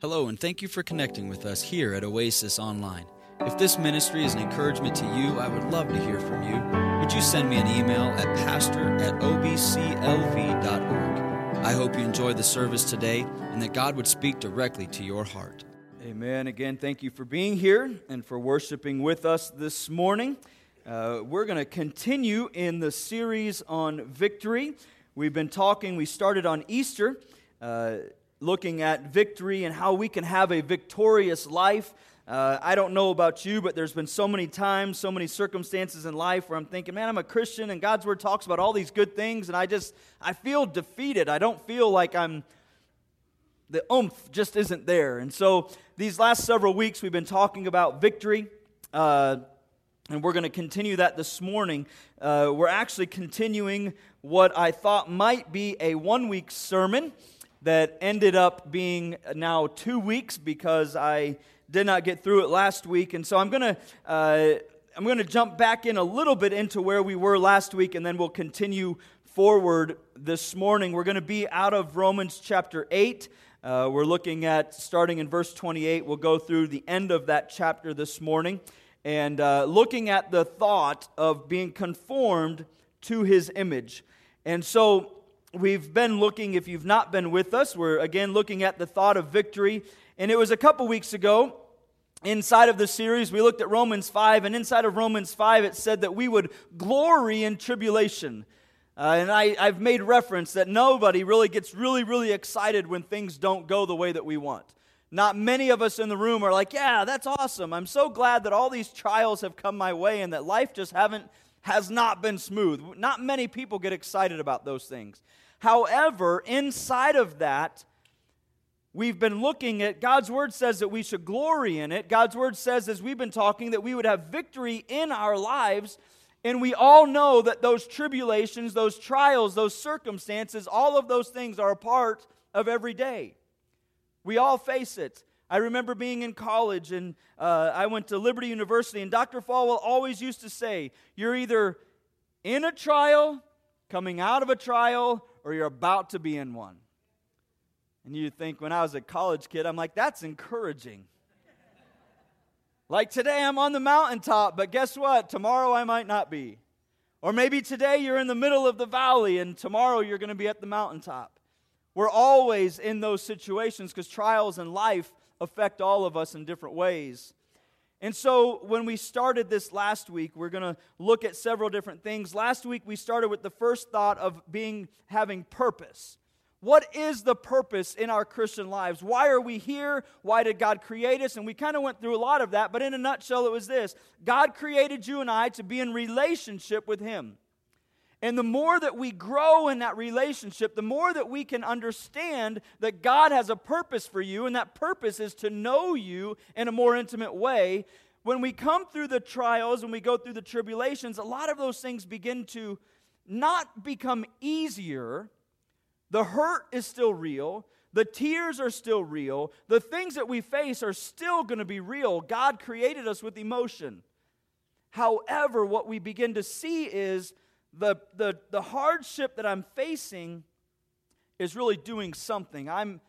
Hello, and thank you for connecting with us here at Oasis Online. If this ministry is an encouragement to you, I would love to hear from you. Would you send me an email at pastor at obclv.org? I hope you enjoyed the service today and that God would speak directly to your heart. Amen. Again, thank you for being here and for worshiping with us this morning. Uh, we're going to continue in the series on victory. We've been talking, we started on Easter. Uh, looking at victory and how we can have a victorious life. Uh, I don't know about you, but there's been so many times, so many circumstances in life where I'm thinking, man, I'm a Christian and God's word talks about all these good things, and I just, I feel defeated. I don't feel like I'm, the oomph just isn't there. And so these last several weeks, we've been talking about victory. Uh, and we're going to continue that this morning. Uh, we're actually continuing what I thought might be a one week sermon that ended up being now two weeks because I did not get through it last week. And so I'm going to. Uh, I'm going to jump back in a little bit into where we were last week, and then we'll continue forward this morning. We're going to be out of Romans chapter 8. Uh, we're looking at starting in verse 28. We'll go through the end of that chapter this morning and uh, looking at the thought of being conformed to his image. And so we've been looking, if you've not been with us, we're again looking at the thought of victory. And it was a couple weeks ago, inside of the series, we looked at Romans 5, and inside of Romans 5, it said that we would glory in tribulation. Uh, and I, I've made reference that nobody really gets really, really excited when things don't go the way that we want. Not many of us in the room are like, yeah, that's awesome. I'm so glad that all these trials have come my way and that life just haven't has not been smooth. Not many people get excited about those things. However, inside of that, we've been looking at God's word says that we should glory in it. God's word says, as we've been talking, that we would have victory in our lives. And we all know that those tribulations, those trials, those circumstances, all of those things are a part of every day. We all face it. I remember being in college and uh, I went to Liberty University, and Dr. Falwell always used to say, You're either in a trial, coming out of a trial, or you're about to be in one. And you think, when I was a college kid, I'm like, That's encouraging. like today, I'm on the mountaintop, but guess what? Tomorrow I might not be. Or maybe today you're in the middle of the valley, and tomorrow you're going to be at the mountaintop. We're always in those situations because trials in life affect all of us in different ways. And so, when we started this last week, we're going to look at several different things. Last week, we started with the first thought of being having purpose. What is the purpose in our Christian lives? Why are we here? Why did God create us? And we kind of went through a lot of that, but in a nutshell, it was this God created you and I to be in relationship with Him. And the more that we grow in that relationship, the more that we can understand that God has a purpose for you, and that purpose is to know you in a more intimate way. When we come through the trials and we go through the tribulations, a lot of those things begin to not become easier. The hurt is still real. The tears are still real. The things that we face are still going to be real. God created us with emotion. However, what we begin to see is the, the, the hardship that I'm facing is really doing something. I'm,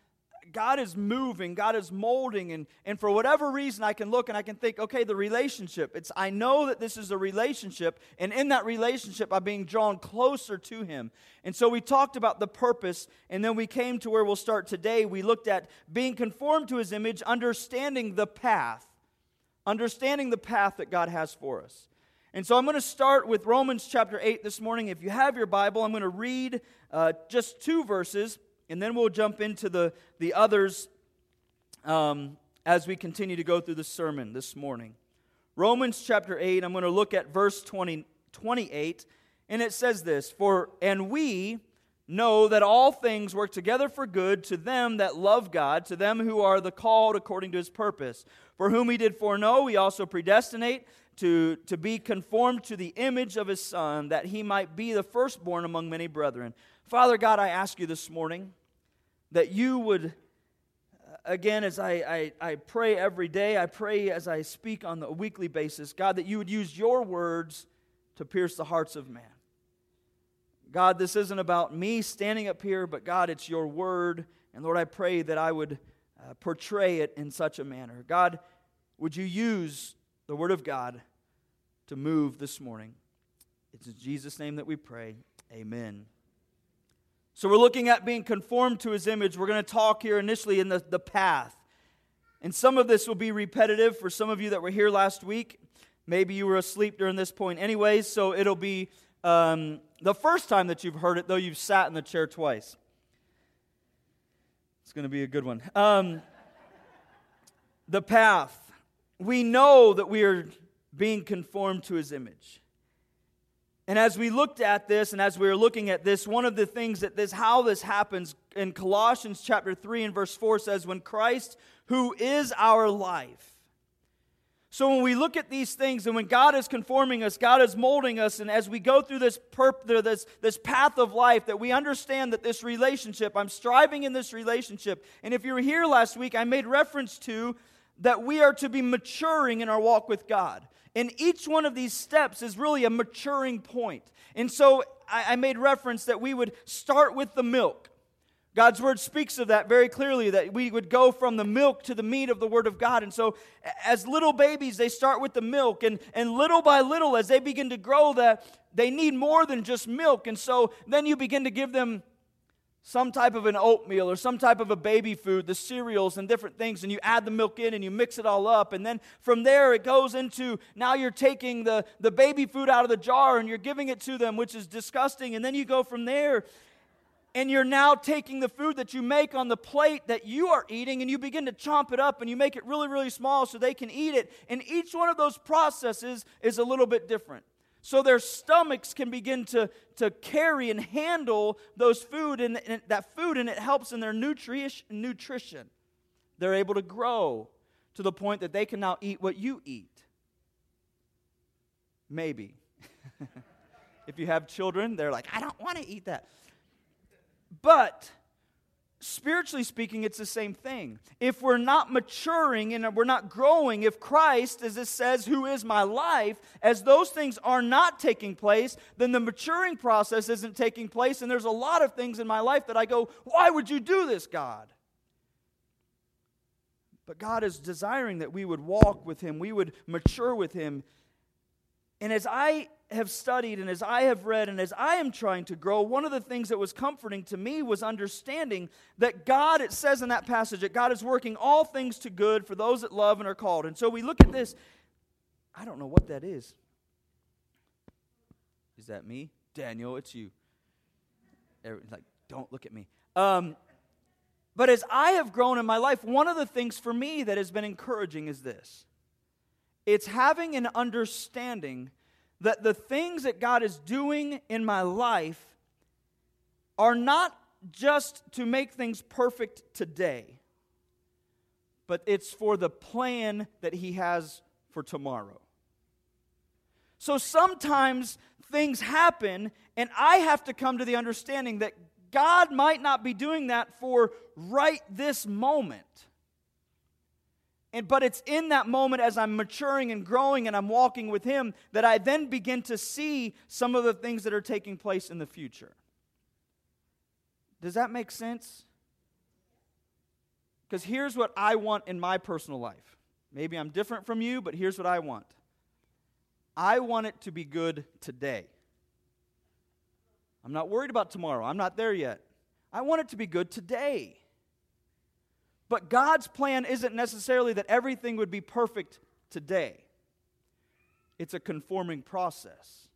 God is moving, God is molding, and, and for whatever reason, I can look and I can think, okay, the relationship. It's I know that this is a relationship, and in that relationship, I'm being drawn closer to Him. And so we talked about the purpose, and then we came to where we'll start today. We looked at being conformed to His image, understanding the path, understanding the path that God has for us. And so I'm going to start with Romans chapter 8 this morning. If you have your Bible, I'm going to read uh, just two verses, and then we'll jump into the, the others um, as we continue to go through the sermon this morning. Romans chapter 8, I'm going to look at verse 20, 28, and it says this For, and we know that all things work together for good to them that love God, to them who are the called according to his purpose. For whom he did foreknow, he also predestinate to, to be conformed to the image of his son, that he might be the firstborn among many brethren. Father God, I ask you this morning that you would, again, as I, I, I pray every day, I pray as I speak on a weekly basis, God, that you would use your words to pierce the hearts of man. God, this isn't about me standing up here, but God, it's your word. And Lord, I pray that I would uh, portray it in such a manner. God, would you use the Word of God to move this morning? It's in Jesus' name that we pray. Amen. So we're looking at being conformed to his image. We're going to talk here initially in the, the path. And some of this will be repetitive for some of you that were here last week. Maybe you were asleep during this point, anyways, so it'll be um, the first time that you've heard it, though you've sat in the chair twice. It's going to be a good one. Um, the path. We know that we are being conformed to his image. And as we looked at this and as we were looking at this, one of the things that this, how this happens in Colossians chapter 3 and verse 4 says, When Christ, who is our life. So when we look at these things and when God is conforming us, God is molding us, and as we go through this, perp, this, this path of life, that we understand that this relationship, I'm striving in this relationship. And if you were here last week, I made reference to that we are to be maturing in our walk with God. And each one of these steps is really a maturing point. And so I, I made reference that we would start with the milk. God's word speaks of that very clearly that we would go from the milk to the meat of the word of God. And so, as little babies, they start with the milk, and, and little by little, as they begin to grow, that they need more than just milk. And so, then you begin to give them some type of an oatmeal or some type of a baby food, the cereals and different things, and you add the milk in and you mix it all up. And then from there, it goes into now you're taking the, the baby food out of the jar and you're giving it to them, which is disgusting. And then you go from there and you're now taking the food that you make on the plate that you are eating and you begin to chomp it up and you make it really, really small so they can eat it. And each one of those processes is a little bit different so their stomachs can begin to, to carry and handle those food and, and that food and it helps in their nutri- nutrition. They're able to grow to the point that they can now eat what you eat. Maybe. If you have children they're like i don't want to eat that. But spiritually speaking, it's the same thing. If we're not maturing and we're not growing, if Christ, as it says, who is my life, as those things are not taking place, then the maturing process isn't taking place. And there's a lot of things in my life that I go, why would you do this, God? But God is desiring that we would walk with Him, we would mature with Him. And as I have studied and as I have read and as I am trying to grow, one of the things that was comforting to me was understanding that God, it says in that passage, that God is working all things to good for those that love and are called. And so we look at this. I don't know what that is. Is that me? Daniel, it's you. Like, don't look at me. Um, but as I have grown in my life, one of the things for me that has been encouraging is this it's having an understanding that the things that God is doing in my life are not just to make things perfect today, but it's for the plan that He has for tomorrow. So sometimes things happen, and I have to come to the understanding that God might not be doing that for right this moment. And, but it's in that moment as I'm maturing and growing and I'm walking with Him that I then begin to see some of the things that are taking place in the future. Does that make sense? Because here's what I want in my personal life. Maybe I'm different from you, but here's what I want I want it to be good today. I'm not worried about tomorrow, I'm not there yet. I want it to be good today. But God's plan isn't necessarily that everything would be perfect today, it's a conforming process.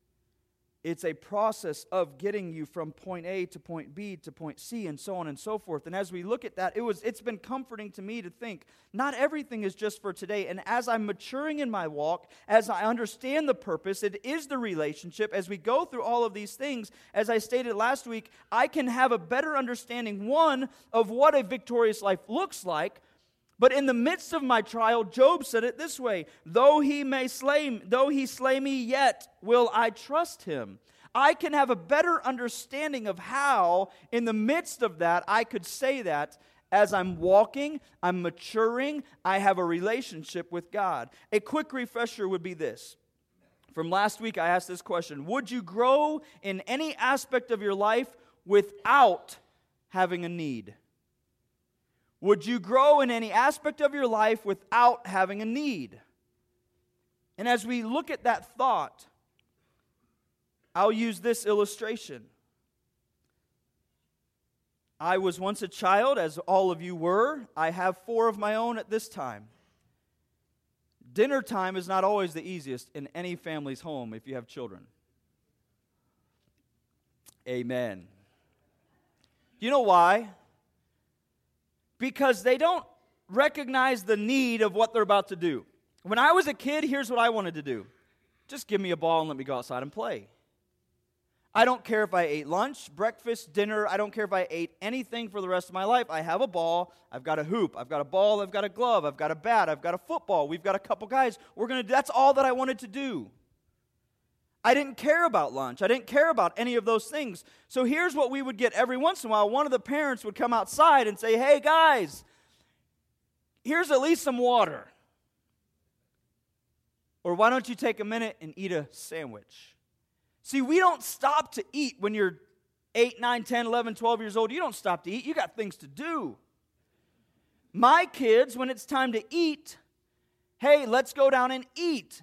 It's a process of getting you from point A to point B to point C and so on and so forth. And as we look at that, it was it's been comforting to me to think not everything is just for today. And as I'm maturing in my walk, as I understand the purpose, it is the relationship. As we go through all of these things, as I stated last week, I can have a better understanding one of what a victorious life looks like, but in the midst of my trial, Job said it this way Though he may slay, though he slay me, yet will I trust him. I can have a better understanding of how, in the midst of that, I could say that as I'm walking, I'm maturing, I have a relationship with God. A quick refresher would be this. From last week, I asked this question Would you grow in any aspect of your life without having a need? Would you grow in any aspect of your life without having a need? And as we look at that thought, I'll use this illustration. I was once a child, as all of you were. I have four of my own at this time. Dinner time is not always the easiest in any family's home if you have children. Amen. Do you know why? Because they don't recognize the need of what they're about to do. When I was a kid, here's what I wanted to do just give me a ball and let me go outside and play. I don't care if I ate lunch, breakfast, dinner. I don't care if I ate anything for the rest of my life. I have a ball. I've got a hoop. I've got a ball. I've got a glove. I've got a bat. I've got a football. We've got a couple guys. We're going to, that's all that I wanted to do. I didn't care about lunch. I didn't care about any of those things. So here's what we would get every once in a while. One of the parents would come outside and say, Hey, guys, here's at least some water. Or why don't you take a minute and eat a sandwich? See, we don't stop to eat when you're 8, 9, 10, 11, 12 years old. You don't stop to eat, you got things to do. My kids, when it's time to eat, hey, let's go down and eat.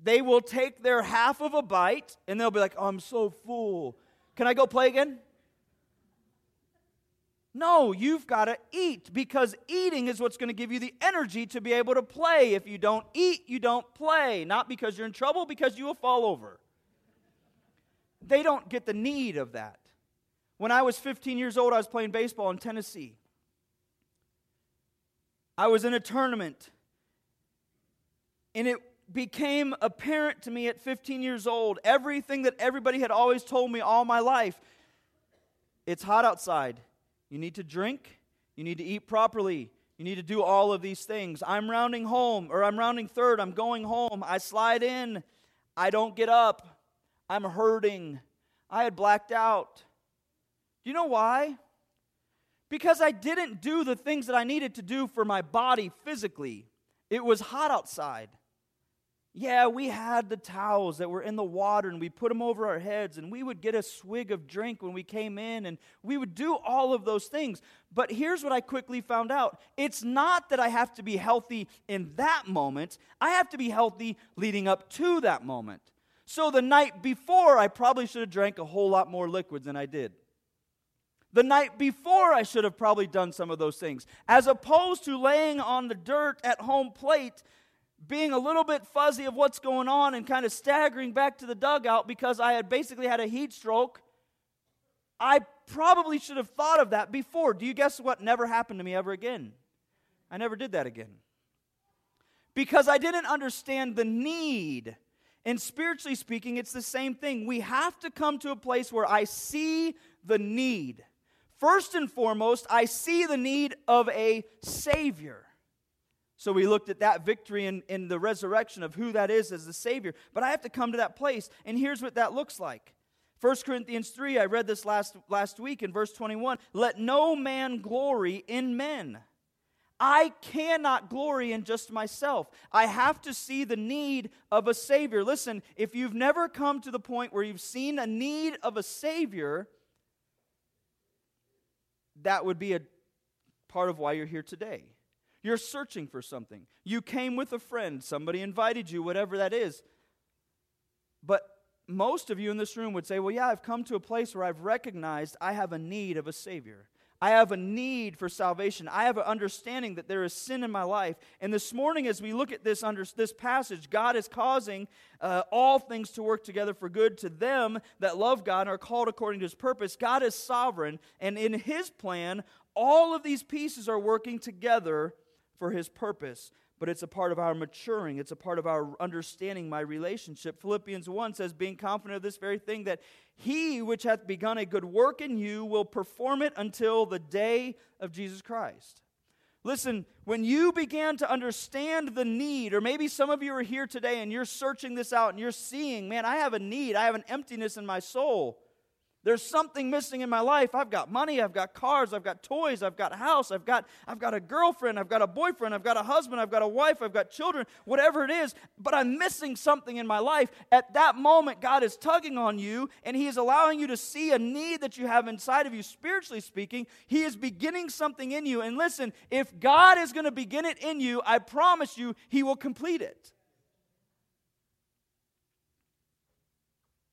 They will take their half of a bite and they'll be like, oh, I'm so full. Can I go play again? No, you've got to eat because eating is what's going to give you the energy to be able to play. If you don't eat, you don't play. Not because you're in trouble, because you will fall over. They don't get the need of that. When I was 15 years old, I was playing baseball in Tennessee. I was in a tournament, and it became apparent to me at 15 years old everything that everybody had always told me all my life. It's hot outside. You need to drink, you need to eat properly, you need to do all of these things. I'm rounding home, or I'm rounding third, I'm going home. I slide in, I don't get up. I'm hurting. I had blacked out. Do you know why? Because I didn't do the things that I needed to do for my body physically. It was hot outside. Yeah, we had the towels that were in the water and we put them over our heads and we would get a swig of drink when we came in and we would do all of those things. But here's what I quickly found out it's not that I have to be healthy in that moment, I have to be healthy leading up to that moment. So the night before, I probably should have drank a whole lot more liquids than I did. The night before, I should have probably done some of those things. As opposed to laying on the dirt at home plate, being a little bit fuzzy of what's going on and kind of staggering back to the dugout because I had basically had a heat stroke. I probably should have thought of that before. Do you guess what never happened to me ever again? I never did that again. Because I didn't understand the need and spiritually speaking, it's the same thing. We have to come to a place where I see the need. First and foremost, I see the need of a Savior. So we looked at that victory in, in the resurrection of who that is as the Savior. But I have to come to that place, and here's what that looks like. 1 Corinthians 3, I read this last, last week in verse 21. Let no man glory in men. I cannot glory in just myself. I have to see the need of a Savior. Listen, if you've never come to the point where you've seen a need of a Savior, that would be a part of why you're here today. You're searching for something. You came with a friend, somebody invited you, whatever that is. But most of you in this room would say, Well, yeah, I've come to a place where I've recognized I have a need of a Savior. I have a need for salvation. I have an understanding that there is sin in my life. And this morning, as we look at this under this passage, God is causing uh, all things to work together for good to them that love God and are called according to His purpose. God is sovereign, and in His plan, all of these pieces are working together for His purpose but it's a part of our maturing. It's a part of our understanding my relationship. Philippians 1 says, being confident of this very thing, that he which hath begun a good work in you will perform it until the day of Jesus Christ. Listen, when you began to understand the need, or maybe some of you are here today and you're searching this out and you're seeing, man, I have a need, I have an emptiness in my soul. There's something missing in my life. I've got money, I've got cars, I've got toys, I've got a house, I've got I've got a girlfriend, I've got a boyfriend, I've got a husband, I've got a wife, I've got children, whatever it is, but I'm missing something in my life. At that moment God is tugging on you and he is allowing you to see a need that you have inside of you spiritually speaking. He is beginning something in you. And listen, if God is going to begin it in you, I promise you he will complete it.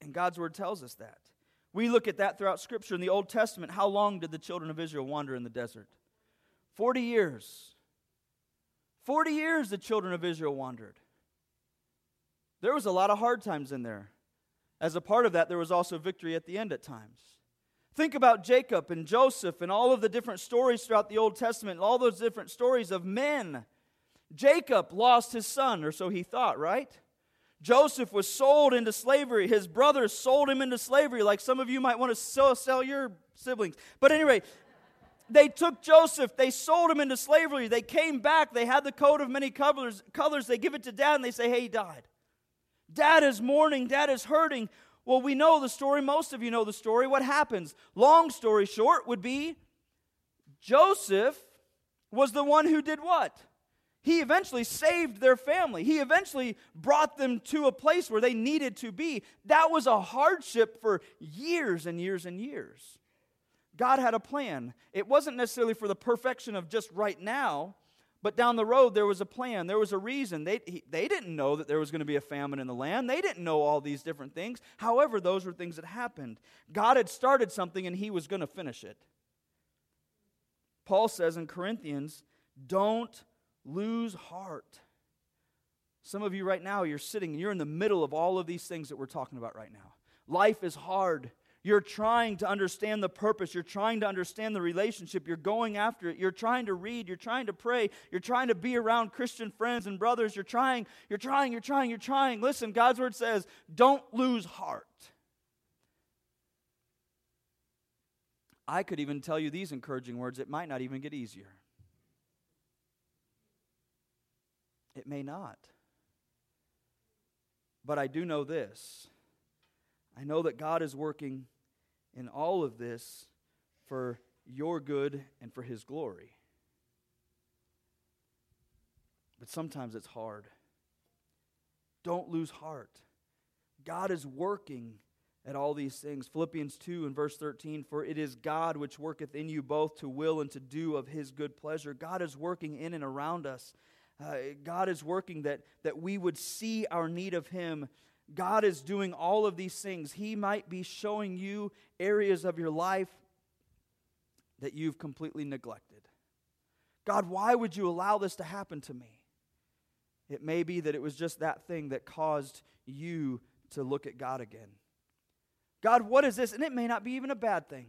And God's word tells us that. We look at that throughout Scripture in the Old Testament. How long did the children of Israel wander in the desert? 40 years. 40 years the children of Israel wandered. There was a lot of hard times in there. As a part of that, there was also victory at the end at times. Think about Jacob and Joseph and all of the different stories throughout the Old Testament, all those different stories of men. Jacob lost his son, or so he thought, right? Joseph was sold into slavery. His brothers sold him into slavery, like some of you might want to sell, sell your siblings. But anyway, they took Joseph, they sold him into slavery. They came back, they had the coat of many colors, colors. They give it to dad and they say, Hey, he died. Dad is mourning, dad is hurting. Well, we know the story. Most of you know the story. What happens? Long story short would be Joseph was the one who did what? He eventually saved their family. He eventually brought them to a place where they needed to be. That was a hardship for years and years and years. God had a plan. It wasn't necessarily for the perfection of just right now, but down the road there was a plan. There was a reason. They, he, they didn't know that there was going to be a famine in the land. They didn't know all these different things. However, those were things that happened. God had started something and he was going to finish it. Paul says in Corinthians, don't lose heart. Some of you right now, you're sitting, you're in the middle of all of these things that we're talking about right now. Life is hard. You're trying to understand the purpose. You're trying to understand the relationship. You're going after it. You're trying to read. You're trying to pray. You're trying to be around Christian friends and brothers. You're trying, you're trying, you're trying, you're trying. Listen, God's word says, don't lose heart. I could even tell you these encouraging words. It might not even get easier. It may not. But I do know this I know that God is working in all of this for your good and for His glory. But sometimes it's hard. Don't lose heart. God is working at all these things. Philippians 2 and verse 13 For it is God which worketh in you both to will and to do of his good pleasure. God is working in and around us uh, God is working that, that we would see our need of Him. God is doing all of these things. He might be showing you areas of your life that you've completely neglected. God, why would you allow this to happen to me? It may be that it was just that thing that caused you to look at God again. God, what is this? And it may not be even a bad thing.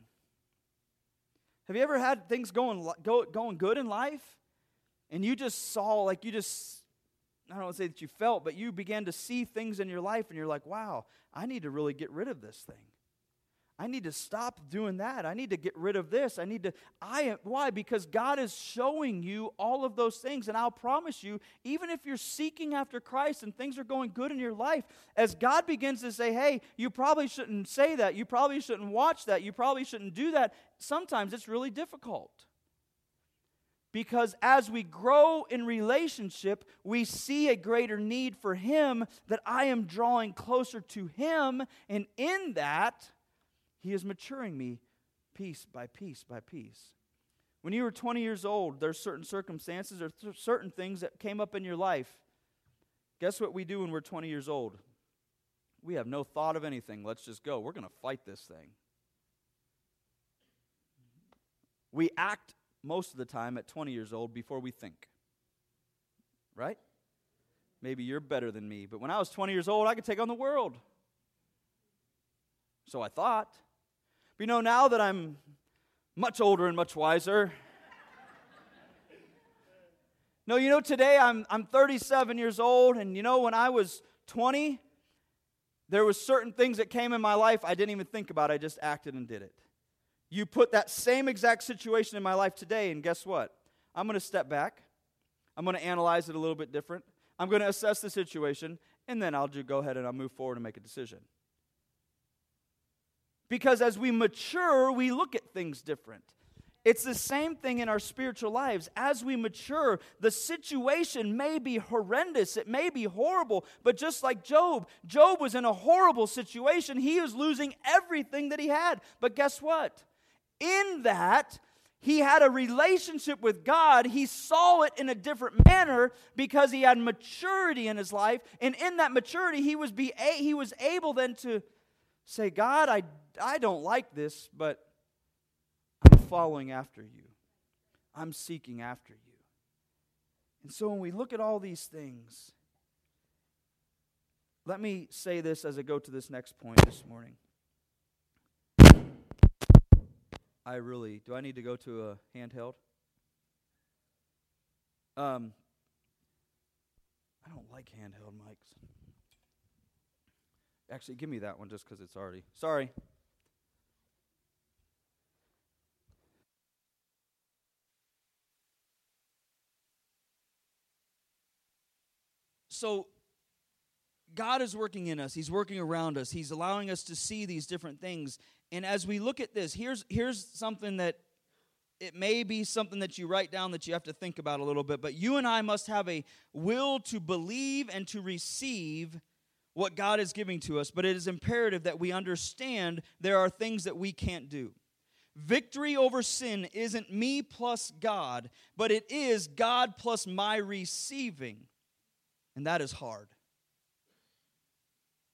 Have you ever had things going, go, going good in life? And you just saw, like you just, I don't want to say that you felt, but you began to see things in your life and you're like, wow, I need to really get rid of this thing. I need to stop doing that. I need to get rid of this. I need to I am why? Because God is showing you all of those things and I'll promise you even if you're seeking after Christ and things are going good in your life as God begins to say, "Hey, you probably shouldn't say that. You probably shouldn't watch that. You probably shouldn't do that." Sometimes it's really difficult. Because as we grow in relationship, we see a greater need for Him, that I am drawing closer to Him, and in that, He is maturing me piece by piece by piece. When you were 20 years old, there's certain circumstances or th- certain things that came up in your life. Guess what we do when we're 20 years old? We have no thought of anything. Let's just go. We're going to fight this thing. We act most of the time at 20 years old before we think. Right? Maybe you're better than me, but when I was 20 years old, I could take on the world. So I thought. But you know, now that I'm much older and much wiser, no, you know, today I'm, I'm 37 years old, and you know, when I was 20, there was certain things that came in my life I didn't even think about. I just acted and did it. You put that same exact situation in my life today, and guess what? I'm going to step back. I'm going to analyze it a little bit different. I'm going to assess the situation, and then I'll just go ahead and I'll move forward and make a decision. Because as we mature, we look at things different. It's the same thing in our spiritual lives. As we mature, the situation may be horrendous, it may be horrible, but just like Job, Job was in a horrible situation. He was losing everything that he had. But guess what? In that, he had a relationship with God. He saw it in a different manner because he had maturity in his life. And in that maturity, he was, be, he was able then to say, God, I, I don't like this, but I'm following after you. I'm seeking after you. And so when we look at all these things, let me say this as I go to this next point this morning. I really do I need to go to a handheld? Um I don't like handheld mics. Actually, give me that one just because it's already. Sorry. So, God is working in us. He's working around us. He's allowing us to see these different things. And as we look at this, here's, here's something that it may be something that you write down that you have to think about a little bit, but you and I must have a will to believe and to receive what God is giving to us. But it is imperative that we understand there are things that we can't do. Victory over sin isn't me plus God, but it is God plus my receiving. And that is hard.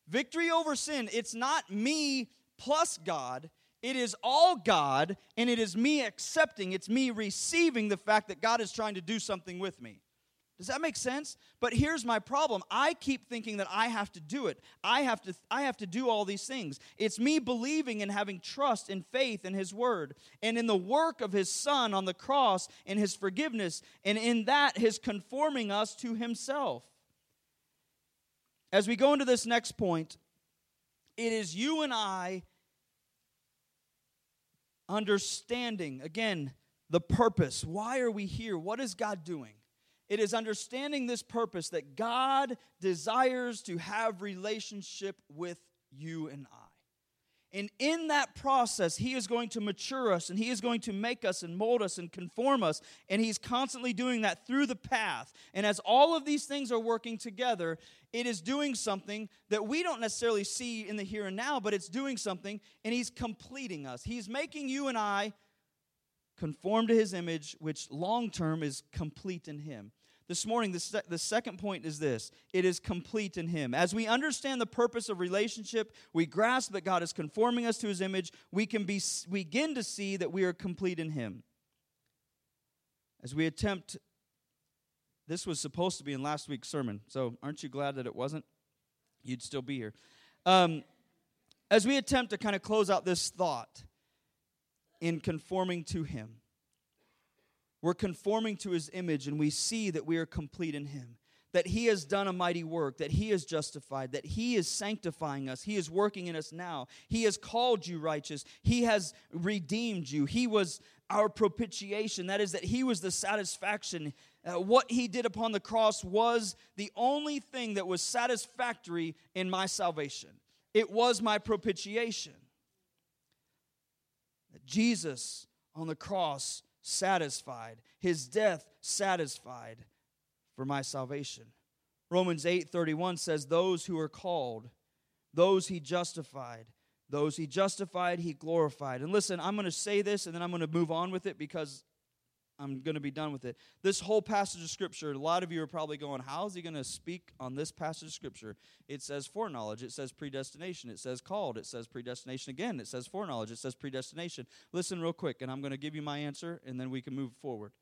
Victory over sin, it's not me plus God. It is all God, and it is me accepting, it's me receiving the fact that God is trying to do something with me. Does that make sense? But here's my problem. I keep thinking that I have to do it. I have to I have to do all these things. It's me believing and having trust and faith in his word and in the work of his son on the cross and his forgiveness and in that his conforming us to himself. As we go into this next point, it is you and I understanding, again, the purpose. Why are we here? What is God doing? It is understanding this purpose that God desires to have relationship with you and I. And in that process, He is going to mature us and He is going to make us and mold us and conform us. And He's constantly doing that through the path. And as all of these things are working together, it is doing something that we don't necessarily see in the here and now, but it's doing something and He's completing us. He's making you and I conform to His image, which long term is complete in Him. This morning, the, se- the second point is this it is complete in Him. As we understand the purpose of relationship, we grasp that God is conforming us to His image, we can be, begin to see that we are complete in Him. As we attempt, this was supposed to be in last week's sermon, so aren't you glad that it wasn't? You'd still be here. Um, as we attempt to kind of close out this thought in conforming to Him, we're conforming to his image and we see that we are complete in him. That he has done a mighty work, that he is justified, that he is sanctifying us, he is working in us now. He has called you righteous, he has redeemed you. He was our propitiation, that is, that he was the satisfaction. Uh, what he did upon the cross was the only thing that was satisfactory in my salvation. It was my propitiation. Jesus on the cross satisfied, his death satisfied for my salvation. Romans 8:31 says those who are called, those he justified, those he justified, he glorified. And listen, I'm going to say this and then I'm going to move on with it because I'm going to be done with it. This whole passage of Scripture, a lot of you are probably going, How is he going to speak on this passage of Scripture? It says foreknowledge, it says predestination, it says called, it says predestination again, it says foreknowledge, it says predestination. Listen real quick, and I'm going to give you my answer, and then we can move forward.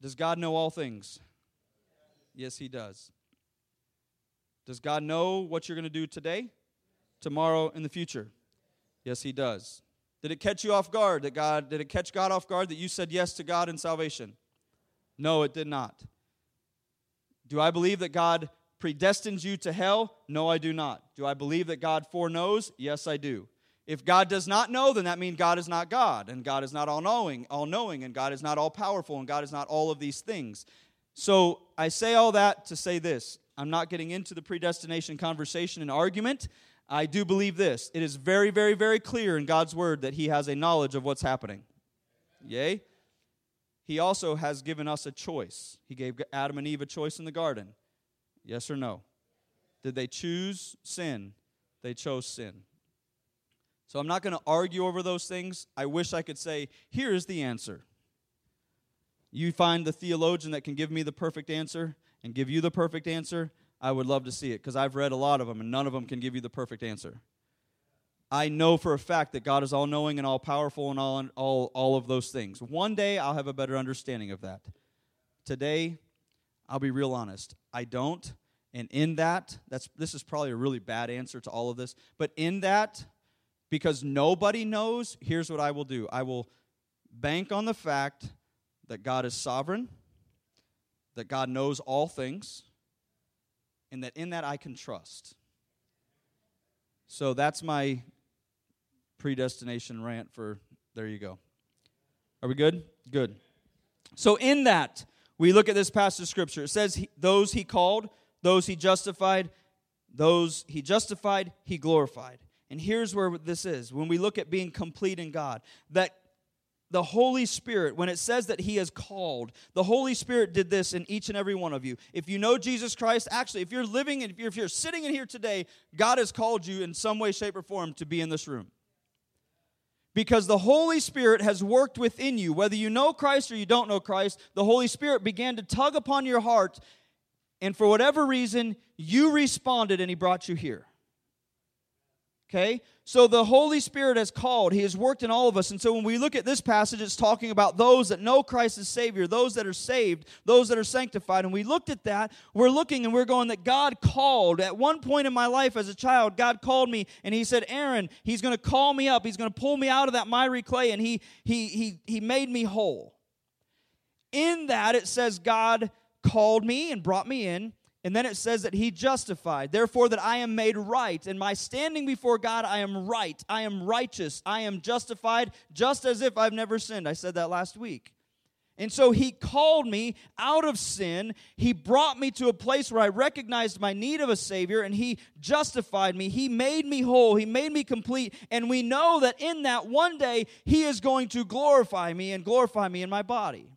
Does God know all things? Yes, He does. Does God know what you're going to do today, tomorrow, in the future? Yes, He does. Did it catch you off guard that God did it catch God off guard that you said yes to God in salvation? No, it did not. Do I believe that God predestines you to hell? No, I do not. Do I believe that God foreknows? Yes, I do. If God does not know, then that means God is not God, and God is not all knowing, all knowing, and God is not all powerful, and God is not all of these things. So I say all that to say this. I'm not getting into the predestination conversation and argument. I do believe this. It is very, very, very clear in God's word that He has a knowledge of what's happening. Yay? He also has given us a choice. He gave Adam and Eve a choice in the garden. Yes or no? Did they choose sin? They chose sin. So I'm not going to argue over those things. I wish I could say, here's the answer. You find the theologian that can give me the perfect answer and give you the perfect answer. I would love to see it because I've read a lot of them and none of them can give you the perfect answer. I know for a fact that God is all knowing and all powerful and all, all, all of those things. One day I'll have a better understanding of that. Today, I'll be real honest. I don't. And in that, that's this is probably a really bad answer to all of this, but in that, because nobody knows, here's what I will do. I will bank on the fact that God is sovereign, that God knows all things, and that in that I can trust. So that's my predestination rant for there you go. Are we good? Good. So in that, we look at this passage of scripture. It says, Those he called, those he justified, those he justified, he glorified. And here's where this is when we look at being complete in God, that the Holy Spirit, when it says that He has called, the Holy Spirit did this in each and every one of you. If you know Jesus Christ, actually, if you're living and if you're, if you're sitting in here today, God has called you in some way, shape, or form to be in this room. Because the Holy Spirit has worked within you. Whether you know Christ or you don't know Christ, the Holy Spirit began to tug upon your heart, and for whatever reason, you responded and He brought you here. Okay? So the Holy Spirit has called. He has worked in all of us. And so when we look at this passage, it's talking about those that know Christ as Savior, those that are saved, those that are sanctified. And we looked at that. We're looking and we're going that God called. At one point in my life as a child, God called me and He said, Aaron, He's going to call me up. He's going to pull me out of that miry clay and He, he, he, he made me whole. In that, it says God called me and brought me in. And then it says that he justified, therefore, that I am made right. In my standing before God, I am right. I am righteous. I am justified, just as if I've never sinned. I said that last week. And so he called me out of sin. He brought me to a place where I recognized my need of a Savior, and he justified me. He made me whole. He made me complete. And we know that in that one day, he is going to glorify me and glorify me in my body.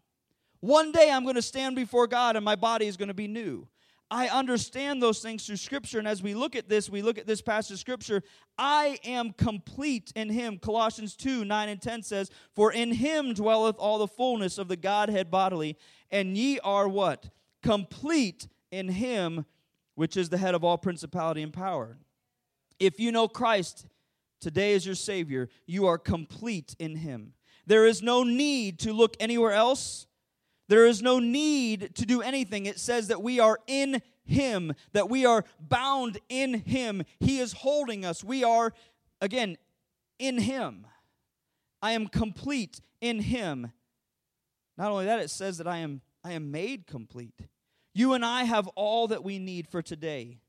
One day I'm going to stand before God, and my body is going to be new. I understand those things through Scripture. And as we look at this, we look at this passage of Scripture. I am complete in Him. Colossians 2 9 and 10 says, For in Him dwelleth all the fullness of the Godhead bodily, and ye are what? Complete in Him, which is the head of all principality and power. If you know Christ today as your Savior, you are complete in Him. There is no need to look anywhere else there is no need to do anything. It says that we are in Him, that we are bound in Him. He is holding us. We are, again, in Him. I am complete in Him. Not only that, it says that I am, I am made complete. You and I have all that we need for today.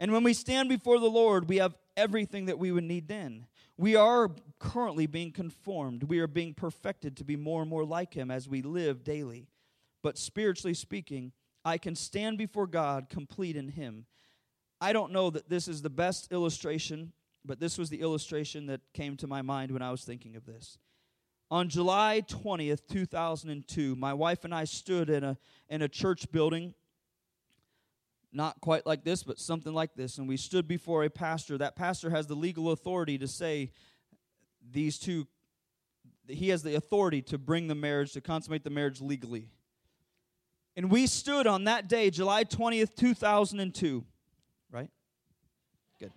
And when we stand before the Lord, we have everything that we would need then. We are currently being conformed. We are being perfected to be more and more like Him as we live daily. But spiritually speaking, I can stand before God complete in Him. I don't know that this is the best illustration, but this was the illustration that came to my mind when I was thinking of this. On July 20th, 2002, my wife and I stood in a, in a church building not quite like this, but something like this. And we stood before a pastor. That pastor has the legal authority to say these two, he has the authority to bring the marriage, to consummate the marriage legally. And we stood on that day, July 20th, 2002. Right? Good.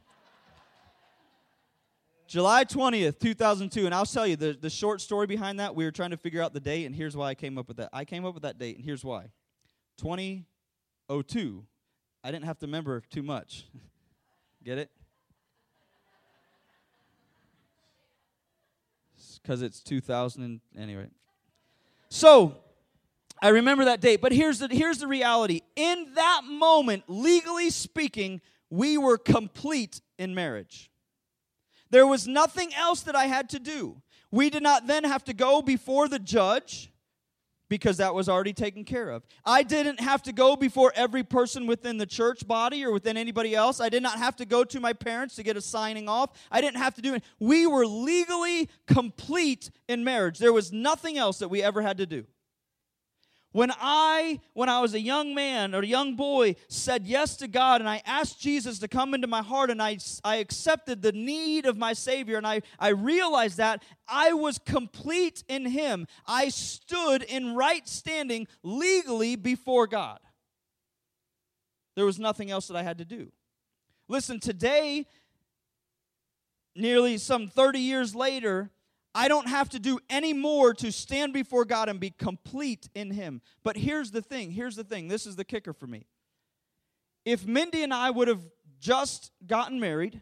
July 20th, 2002. And I'll tell you the, the short story behind that. We were trying to figure out the date, and here's why I came up with that. I came up with that date, and here's why 2002 I didn't have to remember too much. Get it? Because it's 2000 and anyway. So I remember that date, but here's the here's the reality. In that moment, legally speaking, we were complete in marriage. There was nothing else that I had to do. We did not then have to go before the judge because that was already taken care of. I didn't have to go before every person within the church body or within anybody else. I did not have to go to my parents to get a signing off. I didn't have to do it. We were legally complete in marriage. There was nothing else that we ever had to do. When I, when I was a young man or a young boy, said yes to God and I asked Jesus to come into my heart and I, I accepted the need of my Savior and I, I realized that I was complete in Him. I stood in right standing legally before God. There was nothing else that I had to do. Listen, today, nearly some 30 years later, I don't have to do any more to stand before God and be complete in Him. But here's the thing here's the thing. This is the kicker for me. If Mindy and I would have just gotten married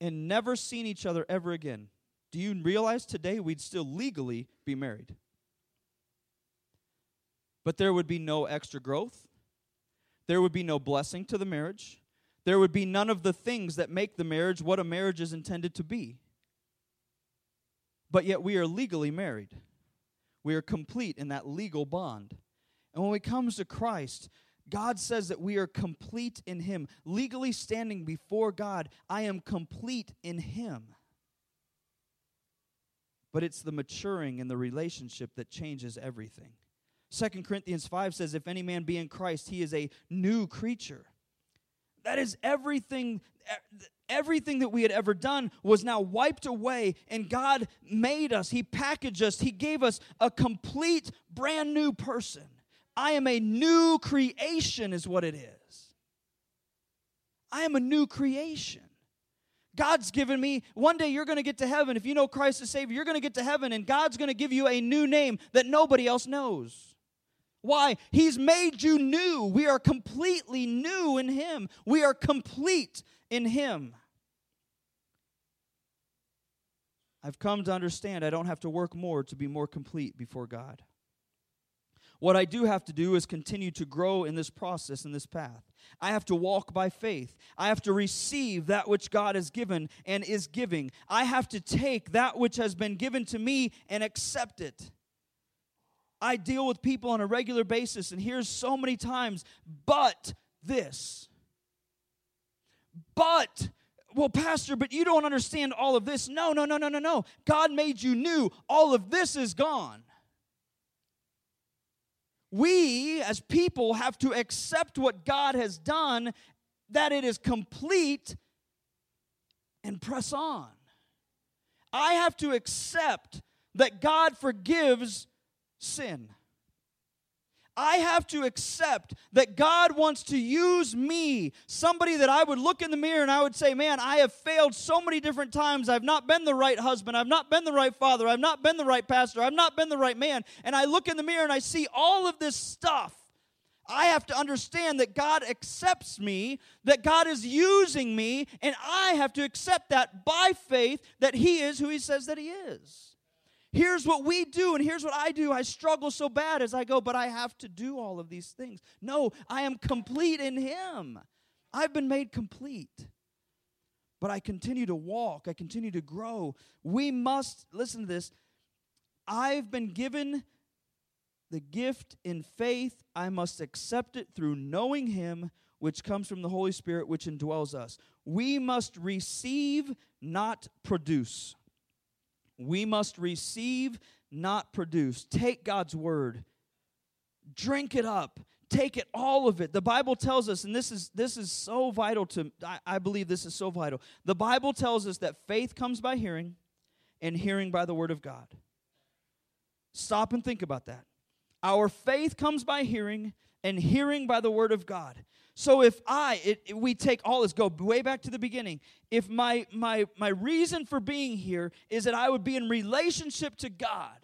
and never seen each other ever again, do you realize today we'd still legally be married? But there would be no extra growth. There would be no blessing to the marriage there would be none of the things that make the marriage what a marriage is intended to be. But yet we are legally married. We are complete in that legal bond. And when it comes to Christ, God says that we are complete in Him. Legally standing before God, I am complete in Him. But it's the maturing in the relationship that changes everything. 2 Corinthians 5 says, If any man be in Christ, he is a new creature. That is everything everything that we had ever done was now wiped away and God made us. He packaged us. He gave us a complete brand new person. I am a new creation is what it is. I am a new creation. God's given me, one day you're going to get to heaven. If you know Christ as Savior, you're going to get to heaven, and God's going to give you a new name that nobody else knows. Why? He's made you new. We are completely new in Him. We are complete in Him. I've come to understand I don't have to work more to be more complete before God. What I do have to do is continue to grow in this process, in this path. I have to walk by faith. I have to receive that which God has given and is giving. I have to take that which has been given to me and accept it. I deal with people on a regular basis and hear so many times, but this. But, well, Pastor, but you don't understand all of this. No, no, no, no, no, no. God made you new. All of this is gone. We, as people, have to accept what God has done, that it is complete, and press on. I have to accept that God forgives sin. I have to accept that God wants to use me, somebody that I would look in the mirror and I would say, Man, I have failed so many different times. I've not been the right husband. I've not been the right father. I've not been the right pastor. I've not been the right man. And I look in the mirror and I see all of this stuff. I have to understand that God accepts me, that God is using me, and I have to accept that by faith that He is who He says that He is. Here's what we do, and here's what I do. I struggle so bad as I go, but I have to do all of these things. No, I am complete in Him. I've been made complete. But I continue to walk, I continue to grow. We must, listen to this, I've been given the gift in faith. I must accept it through knowing Him, which comes from the Holy Spirit, which indwells us. We must receive, not produce. We must receive, not produce. Take God's word, drink it up, take it all of it. The bible tells us and this is this is so vital to I, I, believe this is so vital. The bible tells us that faith comes by hearing and hearing by the word of god. Stop and think about that our faith comes by hearing and hearing by the word of god so if I, it, it, we take all this, go way back to the beginning. If my my my reason for being here is that I would be in relationship to God,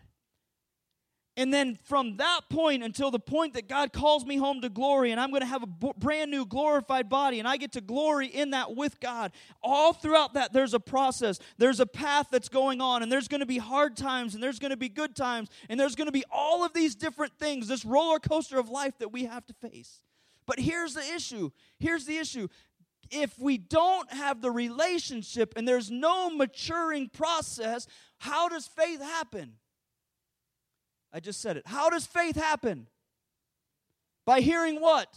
and then from that point until the point that God calls me home to glory, and I'm going to have a brand new glorified body, and I get to glory in that with God. All throughout that, there's a process, there's a path that's going on, and there's going to be hard times, and there's going to be good times, and there's going to be all of these different things, this roller coaster of life that we have to face. But here's the issue. Here's the issue. If we don't have the relationship and there's no maturing process, how does faith happen? I just said it. How does faith happen? By hearing what?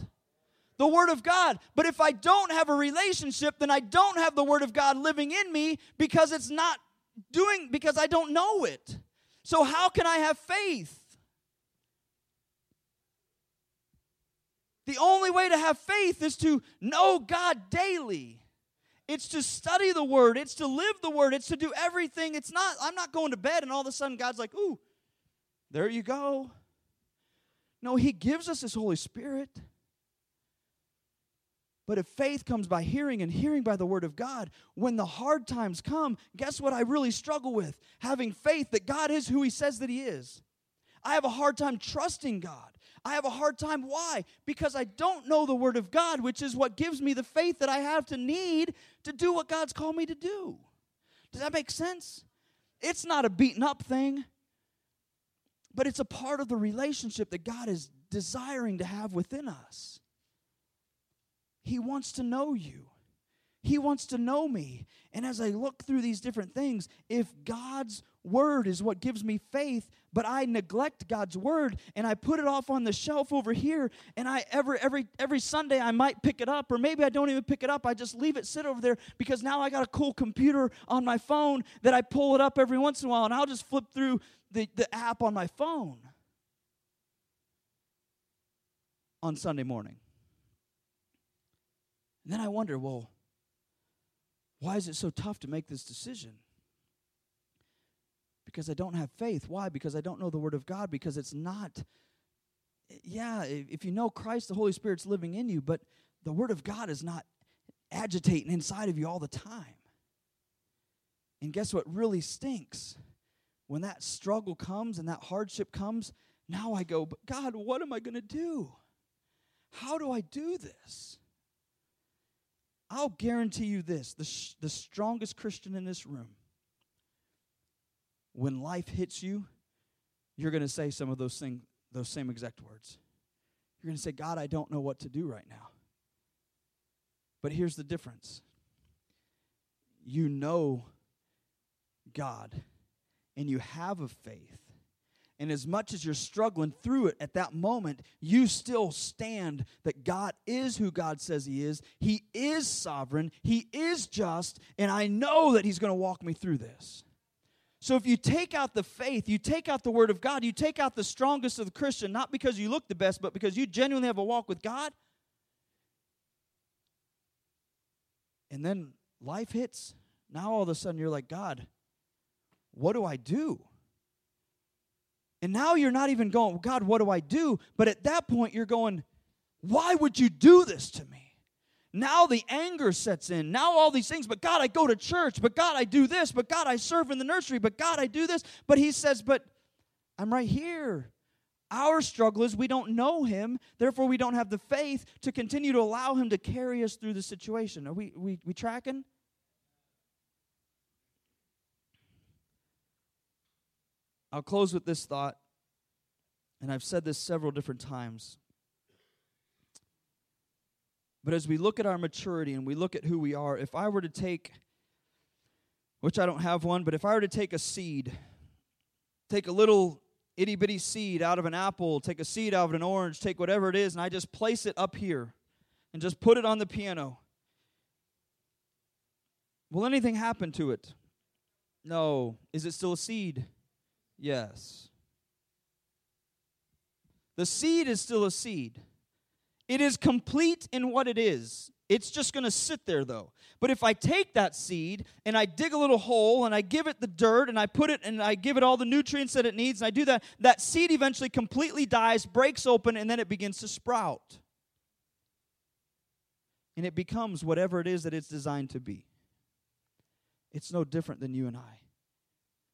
The Word of God. But if I don't have a relationship, then I don't have the Word of God living in me because it's not doing, because I don't know it. So, how can I have faith? The only way to have faith is to know God daily. It's to study the word, it's to live the word, it's to do everything. It's not, I'm not going to bed and all of a sudden God's like, ooh, there you go. No, He gives us His Holy Spirit. But if faith comes by hearing and hearing by the Word of God, when the hard times come, guess what I really struggle with? Having faith that God is who He says that He is. I have a hard time trusting God. I have a hard time. Why? Because I don't know the Word of God, which is what gives me the faith that I have to need to do what God's called me to do. Does that make sense? It's not a beaten up thing, but it's a part of the relationship that God is desiring to have within us. He wants to know you. He wants to know me. And as I look through these different things, if God's word is what gives me faith, but I neglect God's word and I put it off on the shelf over here and I every every every Sunday I might pick it up or maybe I don't even pick it up. I just leave it sit over there because now I got a cool computer on my phone that I pull it up every once in a while and I'll just flip through the, the app on my phone on Sunday morning. And then I wonder, well, why is it so tough to make this decision? Because I don't have faith. Why? Because I don't know the Word of God. Because it's not, yeah, if you know Christ, the Holy Spirit's living in you, but the Word of God is not agitating inside of you all the time. And guess what really stinks? When that struggle comes and that hardship comes, now I go, but God, what am I going to do? How do I do this? I'll guarantee you this the, sh- the strongest Christian in this room, when life hits you, you're going to say some of those, thing, those same exact words. You're going to say, God, I don't know what to do right now. But here's the difference you know God, and you have a faith and as much as you're struggling through it at that moment, you still stand that God is who God says He is. He is sovereign. He is just. And I know that He's going to walk me through this. So if you take out the faith, you take out the Word of God, you take out the strongest of the Christian, not because you look the best, but because you genuinely have a walk with God. And then life hits. Now all of a sudden you're like, God, what do I do? And now you're not even going, God, what do I do? But at that point, you're going, why would you do this to me? Now the anger sets in. Now all these things, but God, I go to church, but God, I do this, but God, I serve in the nursery, but God, I do this. But he says, but I'm right here. Our struggle is we don't know him, therefore we don't have the faith to continue to allow him to carry us through the situation. Are we we, we tracking? I'll close with this thought, and I've said this several different times. But as we look at our maturity and we look at who we are, if I were to take, which I don't have one, but if I were to take a seed, take a little itty bitty seed out of an apple, take a seed out of an orange, take whatever it is, and I just place it up here and just put it on the piano, will anything happen to it? No. Is it still a seed? Yes. The seed is still a seed. It is complete in what it is. It's just going to sit there though. But if I take that seed and I dig a little hole and I give it the dirt and I put it and I give it all the nutrients that it needs and I do that, that seed eventually completely dies, breaks open, and then it begins to sprout. And it becomes whatever it is that it's designed to be. It's no different than you and I.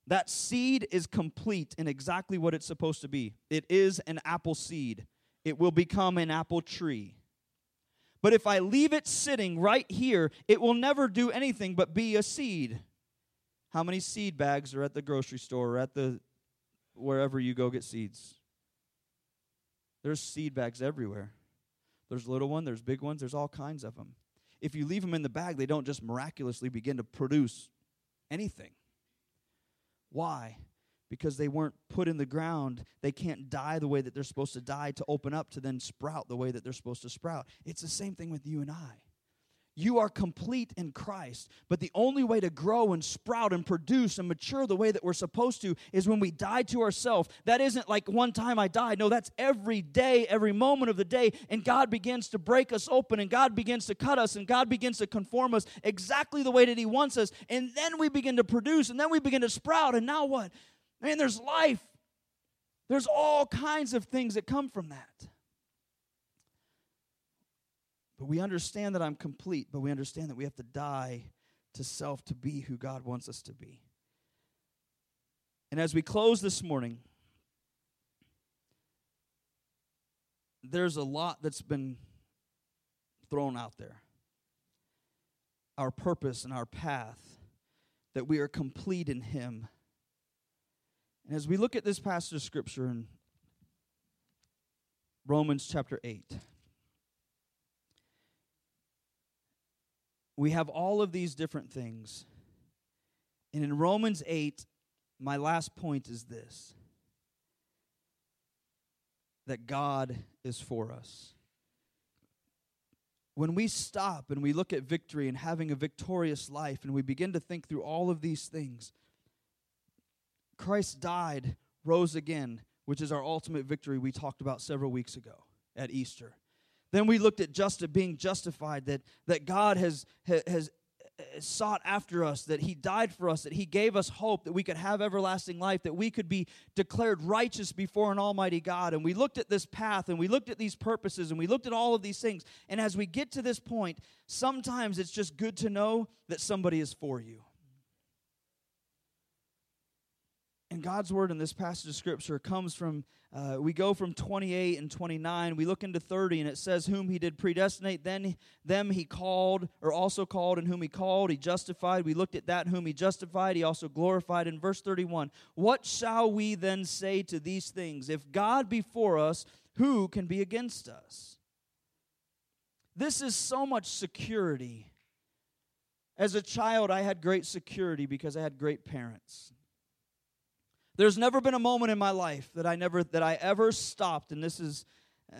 That seed is complete in exactly what it's supposed to be. It is an apple seed, it will become an apple tree. But if I leave it sitting right here, it will never do anything but be a seed. How many seed bags are at the grocery store or at the wherever you go get seeds? There's seed bags everywhere. There's little ones, there's big ones, there's all kinds of them. If you leave them in the bag, they don't just miraculously begin to produce anything. Why? because they weren't put in the ground. They can't die the way that they're supposed to die to open up to then sprout the way that they're supposed to sprout. It's the same thing with you and I. You are complete in Christ. But the only way to grow and sprout and produce and mature the way that we're supposed to is when we die to ourselves. That isn't like one time I died. No, that's every day, every moment of the day. And God begins to break us open and God begins to cut us and God begins to conform us exactly the way that He wants us. And then we begin to produce and then we begin to sprout. And now what? Man, there's life. There's all kinds of things that come from that. But we understand that I'm complete, but we understand that we have to die to self to be who God wants us to be. And as we close this morning, there's a lot that's been thrown out there. Our purpose and our path, that we are complete in Him. And as we look at this passage of Scripture in Romans chapter 8, we have all of these different things. And in Romans 8, my last point is this that God is for us. When we stop and we look at victory and having a victorious life and we begin to think through all of these things, Christ died, rose again, which is our ultimate victory we talked about several weeks ago at Easter. Then we looked at just being justified, that, that God has, has uh, sought after us, that He died for us, that He gave us hope, that we could have everlasting life, that we could be declared righteous before an Almighty God. And we looked at this path and we looked at these purposes and we looked at all of these things. And as we get to this point, sometimes it's just good to know that somebody is for you. And God's word in this passage of scripture comes from, uh, we go from 28 and 29. We look into 30, and it says, Whom he did predestinate, then them he called, or also called, and whom he called, he justified. We looked at that, whom he justified, he also glorified. In verse 31, what shall we then say to these things? If God be for us, who can be against us? This is so much security. As a child, I had great security because I had great parents. There's never been a moment in my life that I never that I ever stopped and this is uh,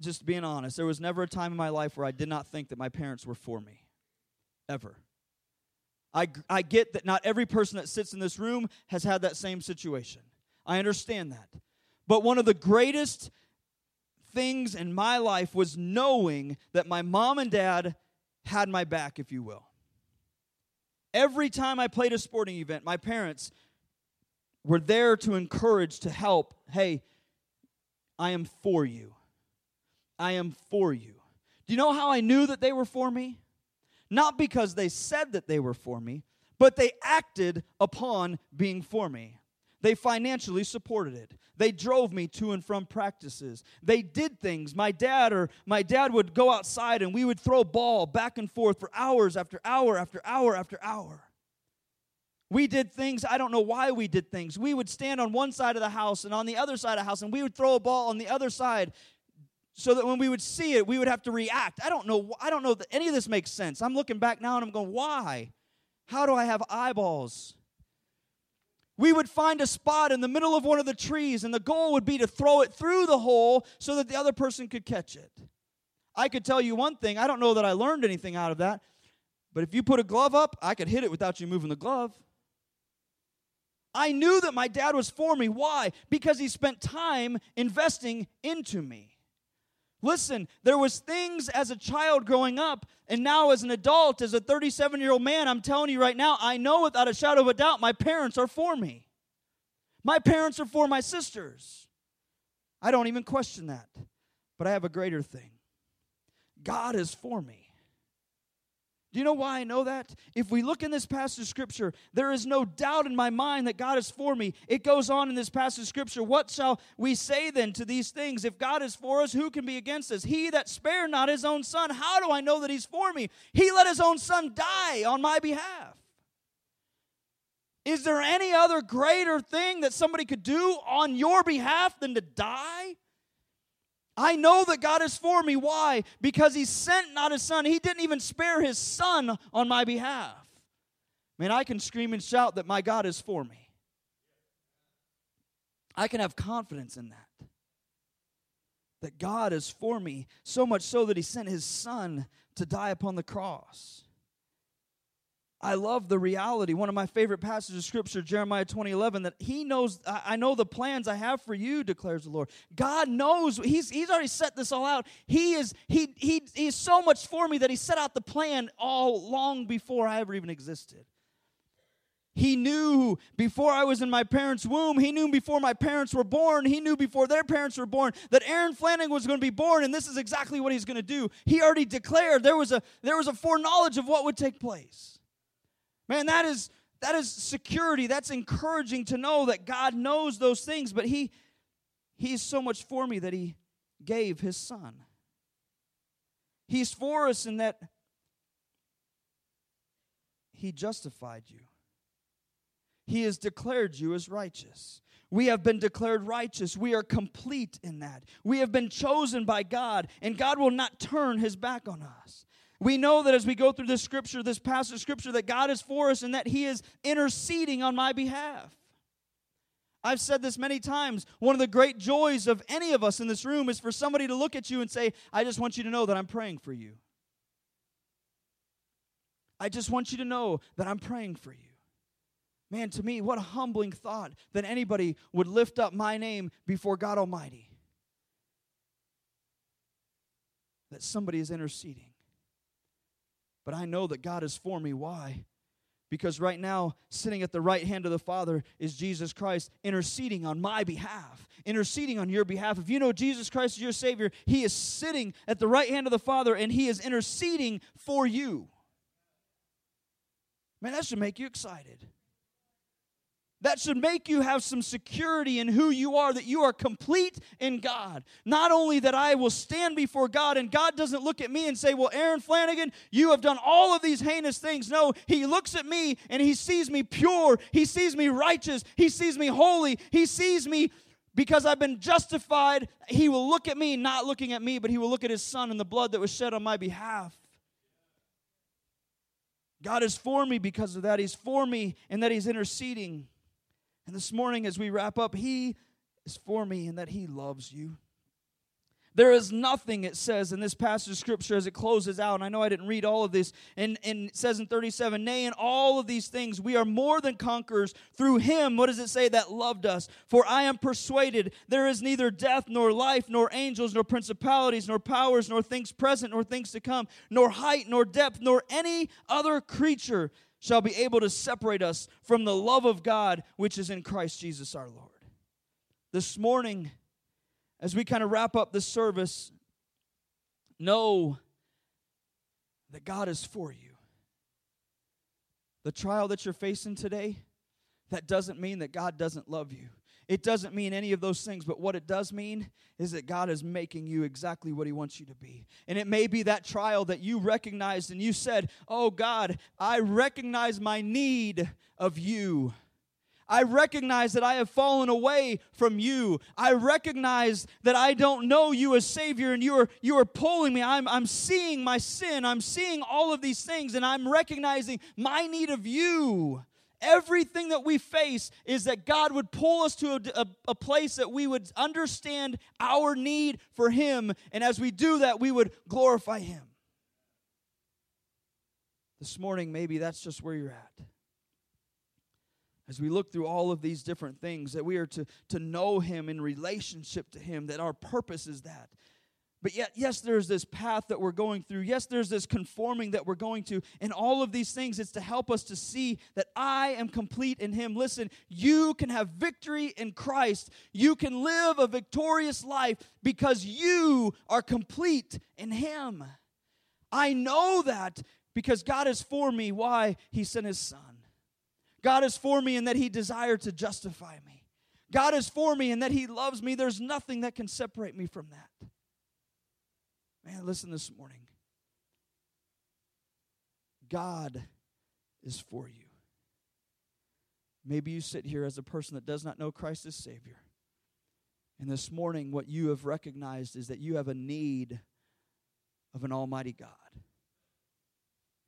just being honest. There was never a time in my life where I did not think that my parents were for me. Ever. I I get that not every person that sits in this room has had that same situation. I understand that. But one of the greatest things in my life was knowing that my mom and dad had my back, if you will. Every time I played a sporting event, my parents we're there to encourage, to help. Hey, I am for you. I am for you. Do you know how I knew that they were for me? Not because they said that they were for me, but they acted upon being for me. They financially supported it. They drove me to and from practices. They did things. My dad or my dad would go outside and we would throw ball back and forth for hours after hour after hour after hour. We did things, I don't know why we did things. We would stand on one side of the house and on the other side of the house, and we would throw a ball on the other side so that when we would see it, we would have to react. I don't know, I don't know that any of this makes sense. I'm looking back now and I'm going, why? How do I have eyeballs? We would find a spot in the middle of one of the trees, and the goal would be to throw it through the hole so that the other person could catch it. I could tell you one thing, I don't know that I learned anything out of that, but if you put a glove up, I could hit it without you moving the glove. I knew that my dad was for me. Why? Because he spent time investing into me. Listen, there was things as a child growing up and now as an adult as a 37-year-old man, I'm telling you right now, I know without a shadow of a doubt my parents are for me. My parents are for my sisters. I don't even question that. But I have a greater thing. God is for me. Do you know why I know that? If we look in this passage of Scripture, there is no doubt in my mind that God is for me. It goes on in this passage of Scripture. What shall we say then to these things? If God is for us, who can be against us? He that spared not his own son, how do I know that he's for me? He let his own son die on my behalf. Is there any other greater thing that somebody could do on your behalf than to die? I know that God is for me. Why? Because He sent not His Son. He didn't even spare His Son on my behalf. Man, I can scream and shout that my God is for me. I can have confidence in that. That God is for me, so much so that He sent His Son to die upon the cross. I love the reality. One of my favorite passages of scripture, Jeremiah 20, 11, that he knows, I know the plans I have for you, declares the Lord. God knows, he's, he's already set this all out. He is, he, he, he is so much for me that he set out the plan all long before I ever even existed. He knew before I was in my parents' womb. He knew before my parents were born. He knew before their parents were born that Aaron Flanagan was going to be born, and this is exactly what he's going to do. He already declared there was a there was a foreknowledge of what would take place. Man, that is that is security. That's encouraging to know that God knows those things, but he he's so much for me that he gave his son. He's for us in that he justified you. He has declared you as righteous. We have been declared righteous. We are complete in that. We have been chosen by God, and God will not turn his back on us. We know that as we go through this scripture, this passage of scripture, that God is for us and that He is interceding on my behalf. I've said this many times. One of the great joys of any of us in this room is for somebody to look at you and say, I just want you to know that I'm praying for you. I just want you to know that I'm praying for you. Man, to me, what a humbling thought that anybody would lift up my name before God Almighty. That somebody is interceding. But I know that God is for me. Why? Because right now, sitting at the right hand of the Father is Jesus Christ interceding on my behalf, interceding on your behalf. If you know Jesus Christ is your Savior, He is sitting at the right hand of the Father and He is interceding for you. Man, that should make you excited. That should make you have some security in who you are, that you are complete in God. Not only that I will stand before God and God doesn't look at me and say, Well, Aaron Flanagan, you have done all of these heinous things. No, He looks at me and He sees me pure. He sees me righteous. He sees me holy. He sees me because I've been justified. He will look at me, not looking at me, but He will look at His Son and the blood that was shed on my behalf. God is for me because of that. He's for me and that He's interceding. And this morning, as we wrap up, He is for me and that He loves you. There is nothing, it says in this passage of scripture as it closes out. And I know I didn't read all of this. And, and it says in 37, Nay, in all of these things, we are more than conquerors through him. What does it say? That loved us. For I am persuaded there is neither death, nor life, nor angels, nor principalities, nor powers, nor things present, nor things to come, nor height, nor depth, nor any other creature shall be able to separate us from the love of God which is in Christ Jesus our Lord. This morning, as we kind of wrap up this service, know that God is for you. The trial that you're facing today, that doesn't mean that God doesn't love you. It doesn't mean any of those things, but what it does mean is that God is making you exactly what He wants you to be. And it may be that trial that you recognized and you said, Oh God, I recognize my need of you. I recognize that I have fallen away from you. I recognize that I don't know you as Savior and you are, you are pulling me. I'm, I'm seeing my sin. I'm seeing all of these things and I'm recognizing my need of you. Everything that we face is that God would pull us to a, a, a, place that we would understand our need for Him. And as we do that, we would glorify Him. This morning, maybe that's just where you're at. As we look through all of these different things, that we are to, to know Him in relationship to Him, that our purpose is that. But yet, yes, there's this path that we're going through. Yes, there's this conforming that we're going to. And all of these things, it's to help us to see that I am complete in Him. Listen, you can have victory in Christ. You can live a victorious life because you are complete in Him. I know that because God is for me. Why? He sent His Son. God is for me in that He desired to justify me. God is for me in that He loves me. There's nothing that can separate me from that. Man, listen this morning. God is for you. Maybe you sit here as a person that does not know Christ as Savior. And this morning, what you have recognized is that you have a need of an Almighty God.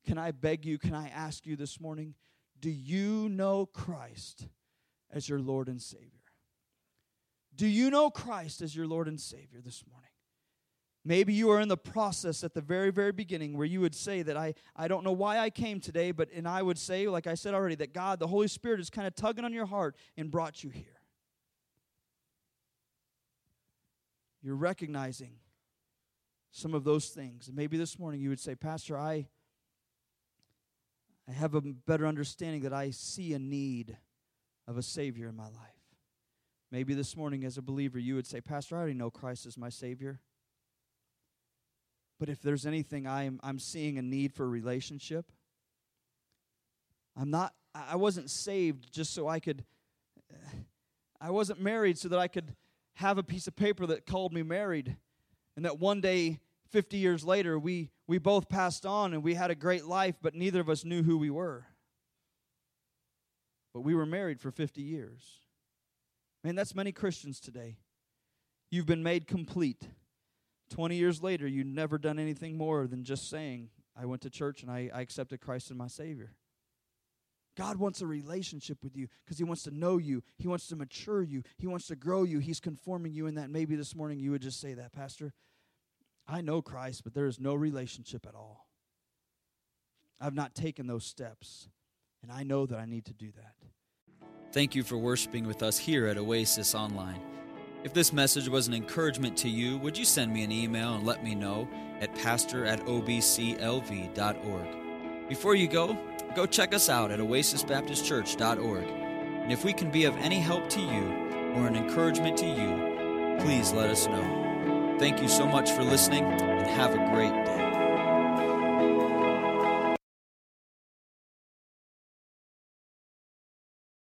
Can I beg you, can I ask you this morning, do you know Christ as your Lord and Savior? Do you know Christ as your Lord and Savior this morning? Maybe you are in the process at the very, very beginning where you would say that I, I don't know why I came today, but and I would say, like I said already, that God, the Holy Spirit, is kind of tugging on your heart and brought you here. You're recognizing some of those things. And maybe this morning you would say, Pastor, I, I have a better understanding that I see a need of a Savior in my life. Maybe this morning, as a believer, you would say, Pastor, I already know Christ is my Savior. But if there's anything I'm, I'm seeing a need for a relationship, I'm not, I wasn't saved just so I could, I wasn't married so that I could have a piece of paper that called me married. And that one day, 50 years later, we, we both passed on and we had a great life, but neither of us knew who we were. But we were married for 50 years. Man, that's many Christians today. You've been made complete. 20 years later, you've never done anything more than just saying, I went to church and I, I accepted Christ as my Savior. God wants a relationship with you because He wants to know you. He wants to mature you. He wants to grow you. He's conforming you in that. Maybe this morning you would just say that, Pastor. I know Christ, but there is no relationship at all. I've not taken those steps, and I know that I need to do that. Thank you for worshiping with us here at Oasis Online. If this message was an encouragement to you, would you send me an email and let me know at pastor at obclv.org? Before you go, go check us out at oasisbaptistchurch.org. And if we can be of any help to you or an encouragement to you, please let us know. Thank you so much for listening and have a great day.